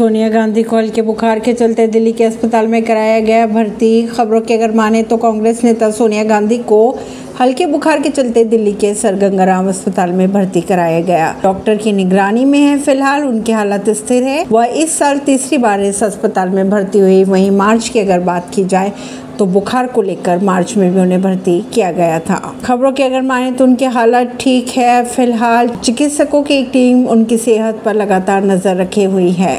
सोनिया गांधी को हल्के बुखार के चलते दिल्ली के अस्पताल में कराया गया भर्ती। खबरों की अगर माने तो कांग्रेस नेता सोनिया गांधी को हल्के बुखार के चलते दिल्ली के सर गंगाराम अस्पताल में भर्ती कराया गया। डॉक्टर की निगरानी में है फ़िलहाल, उनकी हालत स्थिर है। वह इस साल तीसरी बार इस अस्पताल में भर्ती हुई। वहीं मार्च की अगर बात की जाए तो बुखार को लेकर मार्च में भी उन्हें भर्ती किया गया था। खबरों की अगर माने तो उनकी हालत ठीक है। फ़िलहाल चिकित्सकों की एक टीम उनकी सेहत पर लगातार नज़र रखे हुई है।